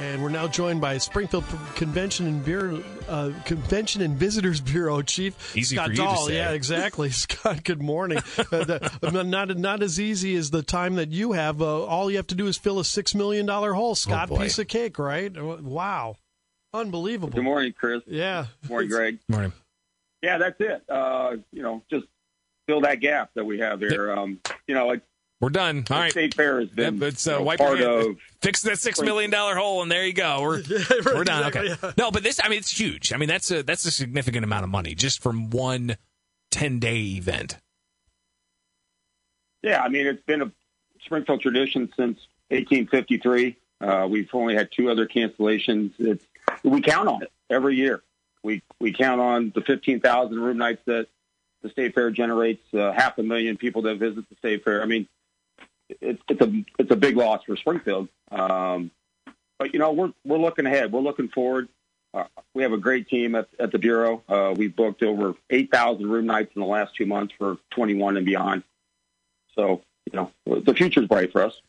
And we're now joined by Springfield Convention and Bureau, uh, Convention and Visitors Bureau Chief Easy Scott for you to Dahl. Yeah, exactly. Scott, good morning. uh, the, not not as easy as the time that you have. Uh, all you have to do is fill a six million dollar hole. Scott, Oh, piece of cake, right? Wow, unbelievable. Good morning, Chris. Yeah. Good morning, Greg. Good Morning. Yeah, that's it. Uh, you know, just fill that gap that we have there. Um, you know, like We're done. All right. State Fair has been Yep, it's uh, you know, wipe part your hand. of. Fix that six million dollar hole, and there you go. We're we're done. exactly, okay. yeah. No, but this, I mean, it's huge. I mean, that's a that's a significant amount of money just from one 10 day event. Yeah, I mean, it's been a Springfield tradition since 1853. Uh, we've only had two other cancellations. It's we count on it every year. We we count on the 15,000 room nights that the state fair generates, uh, half a million people that visit the state fair. I mean, it's it's a it's a big loss for Springfield. Um, but you know, we're we're looking ahead. We're looking forward. Uh, we have a great team at, at the bureau. Uh, we've booked over 8,000 room nights in the last two months for 21 and beyond. So you know, the future's bright for us.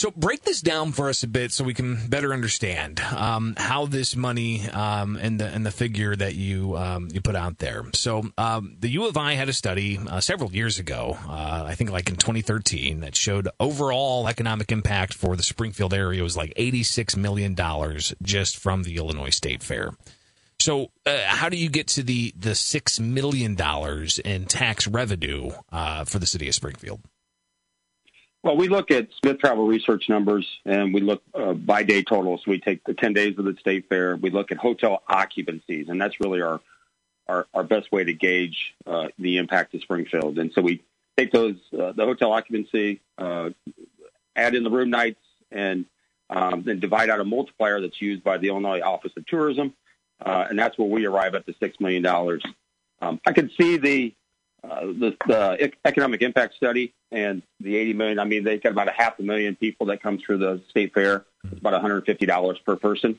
So break this down for us a bit so we can better understand um, how this money um, and the and the figure that you um, you put out there. So um, the U of I had a study uh, several years ago, uh, I think like in 2013, that showed overall economic impact for the Springfield area was like 86 million dollars just from the Illinois State Fair. So uh, how do you get to the the six million dollars in tax revenue uh, for the city of Springfield? Well, we look at Smith Travel Research numbers, and we look uh, by day totals. We take the 10 days of the state fair. We look at hotel occupancies, and that's really our our, our best way to gauge uh, the impact of Springfield. And so we take those uh, the hotel occupancy, uh, add in the room nights, and um, then divide out a multiplier that's used by the Illinois Office of Tourism, uh, and that's where we arrive at the six million dollars. Um, I could see the uh, the, the ec- economic impact study and the 80 million. I mean, they've got about a half a million people that come through the state fair. It's about 150 dollars per person.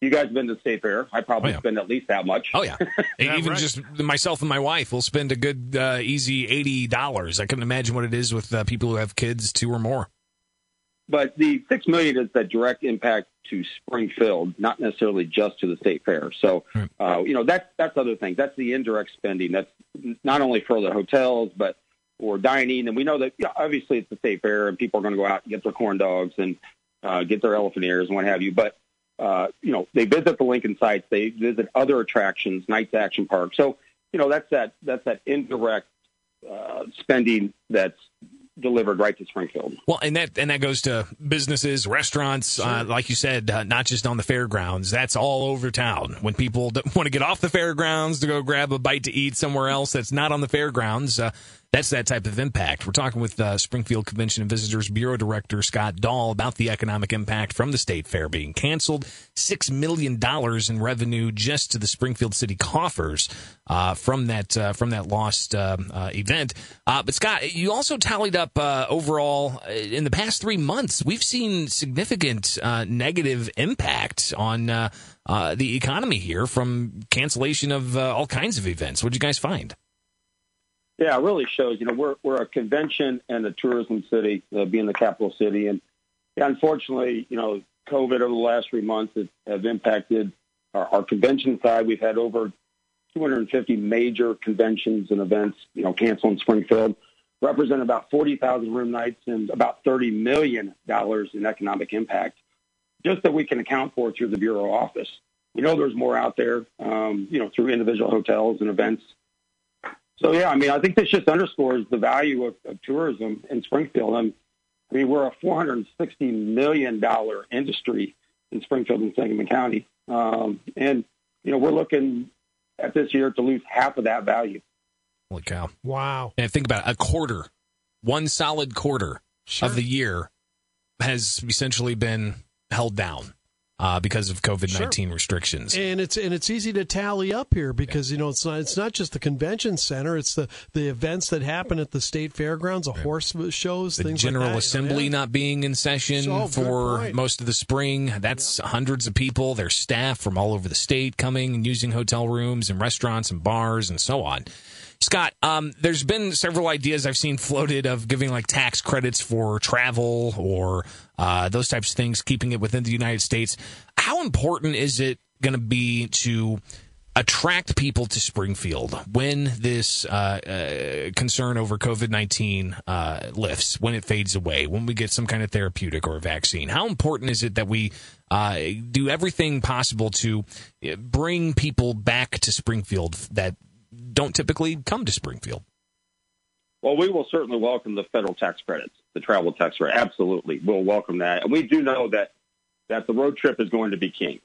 You guys have been to the state fair. I probably Oh, yeah. spend at least that much. Oh yeah, Yeah, even right. just myself and my wife will spend a good uh, easy eighty dollars. I couldn't imagine what it is with uh, people who have kids two or more. But the six million is the direct impact to Springfield, not necessarily just to the state fair. So, uh, you know, that's that's other things. That's the indirect spending. That's not only for the hotels, but for dining. And we know that yeah, obviously it's the state fair, and people are going to go out and get their corn dogs and uh, get their elephant ears and what have you. But uh, you know, they visit the Lincoln sites. They visit other attractions, Knights Action Park. So, you know, that's that that's that indirect uh, spending that's delivered right to Springfield. Well, and that and that goes to businesses, restaurants, uh, like you said, uh, not just on the fairgrounds. That's all over town. When people want to get off the fairgrounds to go grab a bite to eat somewhere else that's not on the fairgrounds, uh, that's that type of impact. We're talking with uh, Springfield Convention and Visitors Bureau Director Scott Dahl about the economic impact from the state fair being canceled. Six million dollars in revenue just to the Springfield city coffers uh, from that uh, from that lost uh, uh, event. Uh, but Scott, you also tallied up overall in the past three months. We've seen significant negative impact on the economy here from cancellation of all kinds of events. What did you guys find? Yeah, it really shows. You know, we're we're a convention and a tourism city, uh, being the capital city, and unfortunately, you know, COVID over the last three months has, have impacted our, our convention side. We've had over 250 major conventions and events, you know, canceled in Springfield, represent about 40,000 room nights and about 30 million dollars in economic impact, just that we can account for through the bureau office. We know there's more out there, um, you know, through individual hotels and events. So yeah, I mean, I think this just underscores the value of, of tourism in Springfield. And I mean, we're a 460 million dollar industry in Springfield and Sangamon County, um, and you know, we're looking at this year to lose half of that value. Holy cow! Wow. And think about it, a quarter, one solid quarter Sure. of the year has essentially been held down uh, because of COVID nineteen restrictions. And it's and it's easy to tally up here because you know it's not it's not just the convention center; it's the the events that happen at the state fairgrounds, the horse shows, the things General like that. Assembly Yeah. not being in session So, for most of the spring. That's hundreds of people, their staff from all over the state coming and using hotel rooms and restaurants and bars and so on. Scott, um, there's been several ideas I've seen floated of giving like tax credits for travel or uh, those types of things, keeping it within the United States. How important is it going to be to attract people to Springfield when this uh, uh, concern over COVID 19 uh, lifts, when it fades away, when we get some kind of therapeutic or a vaccine? How important is it that we uh, do everything possible to uh, bring people back to Springfield that don't typically come to Springfield? Well, we will certainly welcome the federal tax credits, the travel tax credit. Absolutely, we'll welcome that, and we do know that that the road trip is going to be king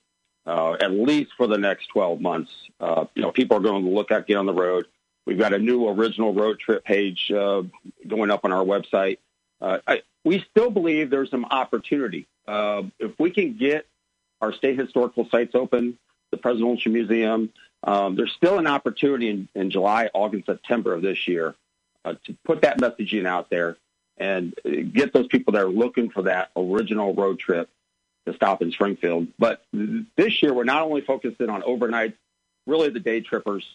uh, at least for the next 12 months. Uh, you know, people are going to look at get on the road. We've got a new original road trip page uh, going up on our website. Uh, I, we still believe there's some opportunity. Uh, if we can get our state historical sites open, the Presidential Museum, um, there's still an opportunity in, in, July, August, September of this year uh, to put that messaging out there and get those people that are looking for that original road trip to stop in Springfield. But this year, we're not only focusing on overnight, really the day trippers,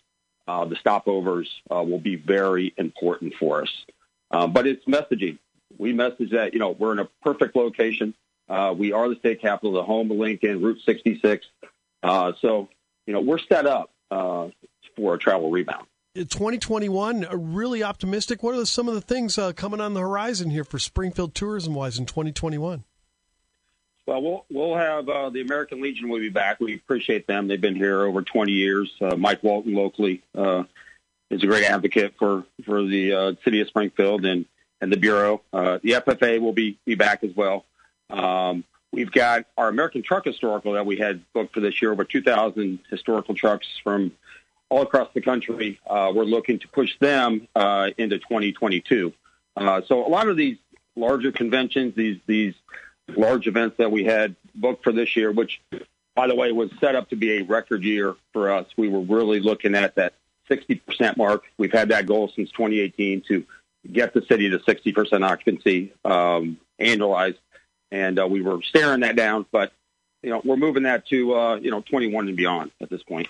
uh, the stopovers uh, will be very important for us. Um, but it's messaging. We message that, you know, we're in a perfect location. Uh, we are the state capital, the home of Lincoln, Route 66. Uh, so, you know, we're set up uh, for a travel rebound. 2021, really optimistic. What are some of the things uh, coming on the horizon here for Springfield tourism wise in 2021? Well, we'll we'll have uh, the American Legion will be back. We appreciate them. They've been here over 20 years. Uh, Mike Walton locally uh, is a great advocate for for the uh, city of Springfield and and the bureau. Uh, the FFA will be be back as well. Um, we've got our American Truck Historical that we had booked for this year. Over 2,000 historical trucks from all across the country. Uh, we're looking to push them uh, into 2022. Uh, so a lot of these larger conventions, these these large events that we had booked for this year, which, by the way, was set up to be a record year for us. We were really looking at that 60% mark. We've had that goal since 2018 to get the city to 60% occupancy um, annualized, and uh, we were staring that down. But you know, we're moving that to uh, you know 21 and beyond at this point.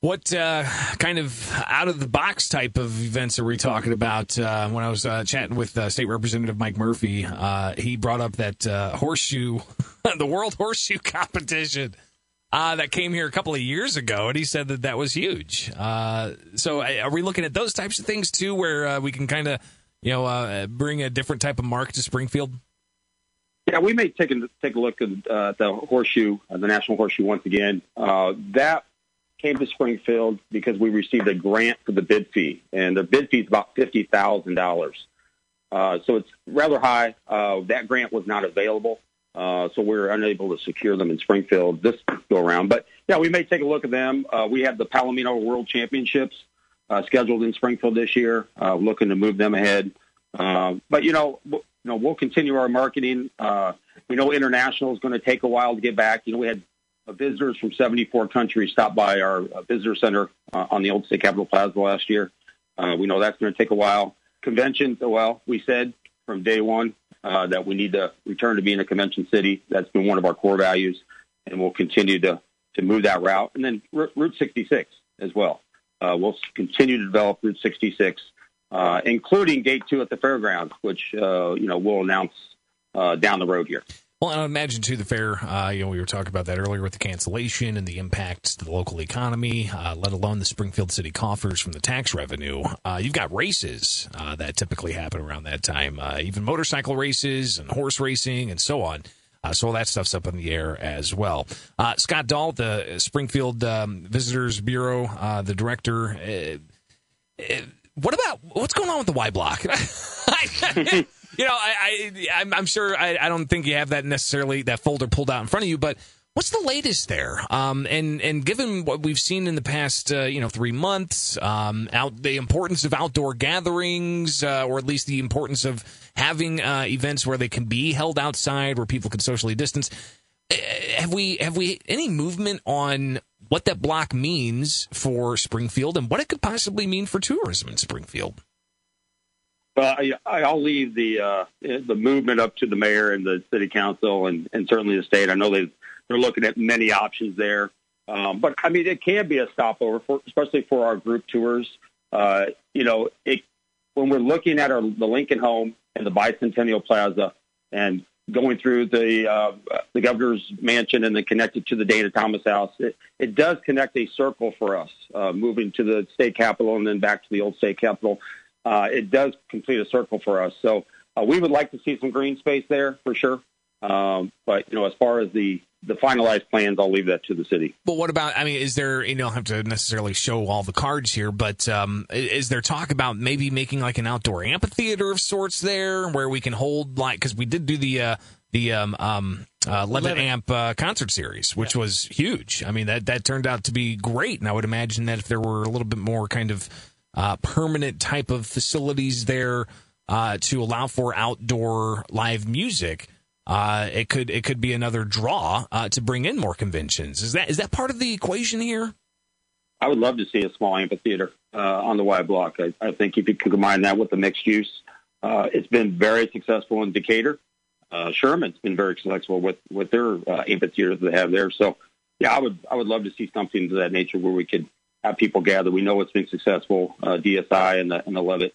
What uh, kind of out of the box type of events are we talking about? Uh, when I was uh, chatting with uh, State Representative Mike Murphy, uh, he brought up that uh, horseshoe, the World Horseshoe Competition that came here a couple of years ago, and he said that that was huge. so, are we looking at those types of things too, where we can kind of, you know, bring a different type of mark to Springfield? Yeah, we may take a take a look at the horseshoe, the National Horseshoe once again. that came to Springfield because we received a grant for the bid fee, and the bid fee is about fifty thousand uh, dollars. So it's rather high. Uh, that grant was not available, uh, so we were unable to secure them in Springfield this go around. But yeah, we may take a look at them. Uh, we have the Palomino World Championships uh, scheduled in Springfield this year, uh, looking to move them ahead. But you know, you know, we'll continue our marketing. Uh, we know international is going to take a while to get back. You know, we had visitors from 74 countries stop by our uh, visitor center uh, on the Old State Capitol Plaza last year. Uh, we know that's going to take a while. Conventions, well, we said from day one uh, that we need to return to being a convention city. That's been one of our core values, and we'll continue to to move that route. And then Route 66 as well. Uh, we'll continue to develop Route 66, uh, including Gate Two at the fairgrounds, which you know we'll announce down the road here. Well, I imagine too the fair. Uh, you know, we were talking about that earlier with the cancellation and the impact to the local economy, uh, let alone the Springfield city coffers from the tax revenue. Uh, you've got races uh, that typically happen around that time, uh, even motorcycle races and horse racing and so on. Uh, so all that stuff's up in the air as well. Scott Dahl, the Springfield um, Visitors Bureau, the director. What about what's going on with the Y Block? you know, I, I I'm, sure I, I don't think you have that necessarily that folder pulled out in front of you, but what's the latest there? Um, and and given what we've seen in the past, uh, you know, three months, um, out the importance of outdoor gatherings, uh, or at least the importance of having uh, events where they can be held outside, where people can socially distance. Eh, have we have we any movement on what that block means for Springfield and what it could possibly mean for tourism in Springfield? Well, I, will leave the uh, the movement up to the mayor and the city council and, and certainly the state. I know they they're looking at many options there, um, but I mean it can be a stopover, for, especially for our group tours. uh, you know, it, when we're looking at our, the Lincoln Home and the Bicentennial Plaza and going through the uh, the governor's mansion and then connected to the Dana Thomas House, it, it does connect a circle for us, uh, moving to the state capitol and then back to the old state capitol. Uh, it does complete a circle for us. So uh, we would like to see some green space there for sure. Um, but you know, as far as the the finalized plans, I'll leave that to the city. But what about? I mean, is there? You don't have to necessarily show all the cards here, but um, is there talk about maybe making like an outdoor amphitheater of sorts there, where we can hold like because we did do the uh, the um, um, uh, Levitt Amp uh, concert series, which yeah. was huge. I mean, that that turned out to be great, and I would imagine that if there were a little bit more kind of uh, permanent type of facilities there uh, to allow for outdoor live music uh, it could it could be another draw uh, to bring in more conventions. Is that is that part of the equation here? I would love to see a small amphitheater uh, on the Y block. I, I, think if you can combine that with the mixed use, uh, it's been very successful in Decatur. Uh, Sherman's been very successful with with their uh, amphitheaters they have there. So, yeah, I would I would love to see something to that nature where we could have people gather. We know it's been successful. DSI and the and the Levitt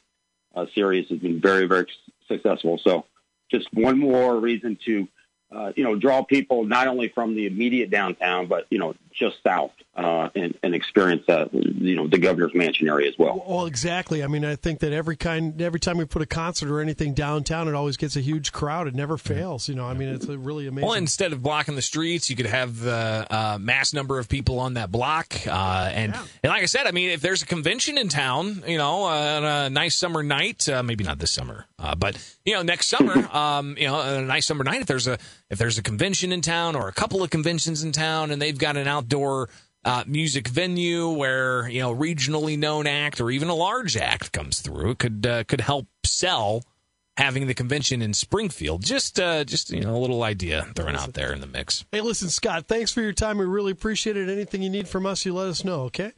series has been very very successful. So just one more reason to, uh, you know, draw people not only from the immediate downtown, but you know, just south uh, and, and, experience that, you know, the governor's mansion area as well. Well, exactly. I mean, I think that every kind, every time we put a concert or anything downtown, it always gets a huge crowd. It never fails. You know, I mean, it's a really amazing. Well, instead of blocking the streets, you could have the uh, mass number of people on that block. Uh, and, yeah. and like I said, I mean, if there's a convention in town, you know, on a nice summer night, uh, maybe not this summer, uh, but you know, next summer, um, you know, a nice summer night, if there's a if there's a convention in town or a couple of conventions in town, and they've got an outdoor uh, music venue where you know regionally known act or even a large act comes through. It could uh, could help sell having the convention in Springfield. Just uh, just you know a little idea thrown out there in the mix. Hey, listen, Scott, thanks for your time. We really appreciate it. Anything you need from us, you let us know. Okay.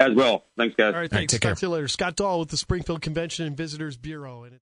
As well. Thanks, guys. All right. Thanks. All right, Talk to you later. Scott Dahl with the Springfield Convention and Visitors Bureau.